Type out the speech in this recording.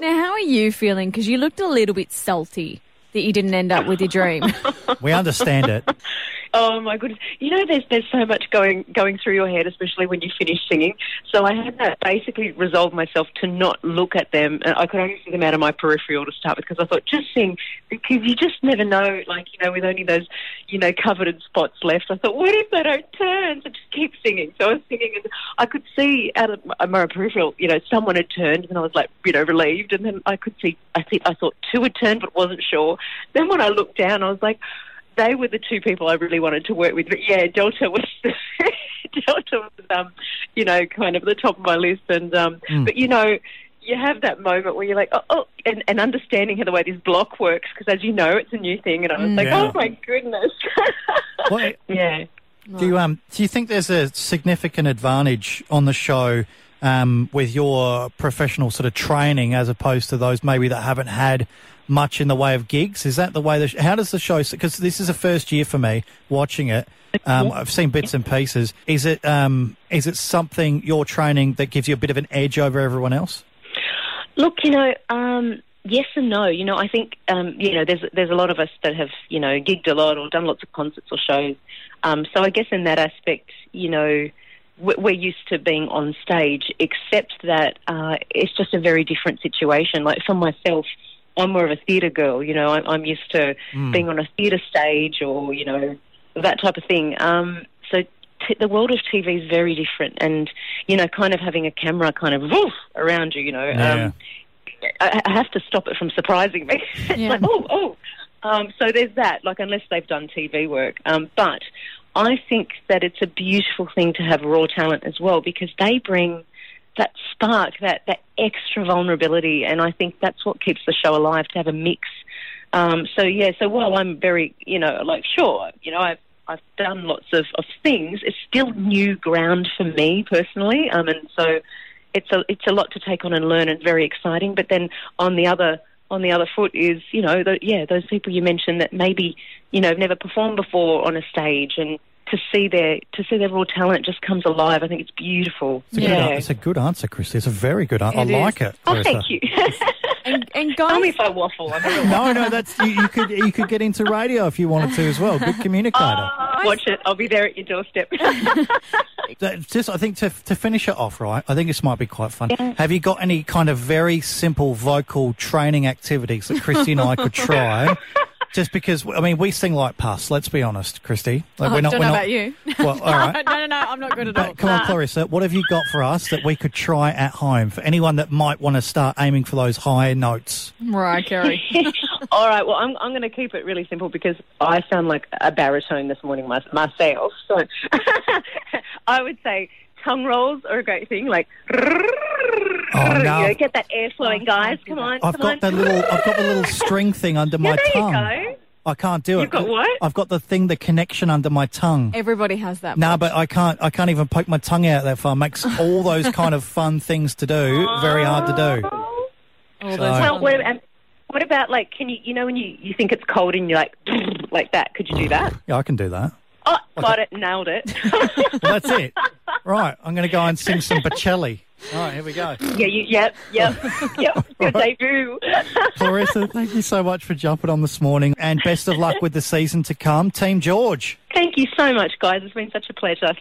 Now, how are you feeling? Because you looked a little bit salty that you didn't end up with your dream. We understand it. Oh my goodness! You know, there's there's so much going going through your head, especially when you finish singing. So I had to basically resolve myself to not look at them, uh, I could only see them out of my peripheral to start with because I thought just sing because you just never know. Like you know, with only those you know coveted spots left, I thought, what if they don't turn? So just keep singing. So I was singing, and I could see out of my, my peripheral, you know, someone had turned, and I was like, you know, relieved. And then I could see, I think I thought two had turned, but wasn't sure. Then when I looked down, I was like they were the two people I really wanted to work with. But yeah, Delta was Delta was um, you know kind of the top of my list. And um, Mm. but you know. You have that moment where you're like, oh, oh and, and understanding how the way this block works, because as you know, it's a new thing, and I was like, Yeah. oh my goodness, yeah. do you um do you think there's a significant advantage on the show um, with your professional sort of training as opposed to those maybe that haven't had much in the way of gigs? Is that the way? The sh- how does the show? Because this is a first year for me watching it. Um, I've seen bits and pieces. Is it um, is it something your training that gives you a bit of an edge over everyone else? Look, you know, um, yes and no. You know, I think um, you know there's there's a lot of us that have you know gigged a lot or done lots of concerts or shows. Um, so I guess in that aspect, you know, we're used to being on stage, except that uh, it's just a very different situation. Like for myself. I'm more of a theatre girl, you know. I'm, I'm used to being on a theatre stage or, you know, that type of thing. Um, so t- the world of TV is very different, and you know, kind of having a camera kind of woof around you, you know. Yeah. Um, I, I have to stop it from surprising me. it's Yeah. like, oh, oh. Um, so there's that. Like, unless they've done TV work, um, but I think that it's a beautiful thing to have raw talent as well because they bring that spark, that that extra vulnerability, and I think that's what keeps the show alive. To have a mix. Um, so yeah. So while I'm very, you know, like sure, you know, I've I've done lots of, of things. It's still new ground for me personally, um, and so it's a it's a lot to take on and learn, and very exciting. But then on the other on the other foot is you know the, yeah those people you mentioned that maybe you know have never performed before on a stage and to see their to see their raw talent just comes alive. I think it's beautiful. It's a, good, yeah. it's a good answer, Chris. It's a very good answer. I It is. like it. Oh, Clarissa. thank you. and, and Tell me if I waffle. I don't. No, no, that's you, you could you could get into radio if you wanted to as well. Good communicator. Oh, watch it. I'll be there at your doorstep. Just, I think to to finish it off, right? I think this might be quite fun. Have you got any kind of very simple vocal training activities that Christy and I could try? Just because, I mean, we sing like pus. Let's be honest, Christy. Like, I we're not. don't we're know not, about you. Well, all right. no, no, no, I'm not good at all. But come on, Clarissa, what have you got for us that we could try at home for anyone that might want to start aiming for those higher notes? Mariah Carey. All right. Well, I'm I'm going to keep it really simple because I sound like a baritone this morning my, myself. So I would say tongue rolls are a great thing. Like, Oh, you no. know, get that air flowing, Oh, guys. can't Come on. I've come got on. the little, I've got the little string thing under my Yeah, there you tongue. go. I can't do it. You've got what? I've got the thing, the connection under my tongue. Everybody has that. No, much. but I can't. I can't even poke my tongue out that far. Makes all those kind of fun things to do very hard to do. All So- Well, ones. what, um, what about like? Can you you know when you you think it's cold and you're like like that? Could you do that? Yeah, I can do that. Oh, got it, nailed it. Well, that's it. Right, I'm going to go and sing some Bocelli. All right, here we go. yeah, you, yep, yep, yep. Your debut. Clarissa, thank you so much for jumping on this morning, and best of luck with the season to come, Team George. Thank you so much, guys. It's been such a pleasure.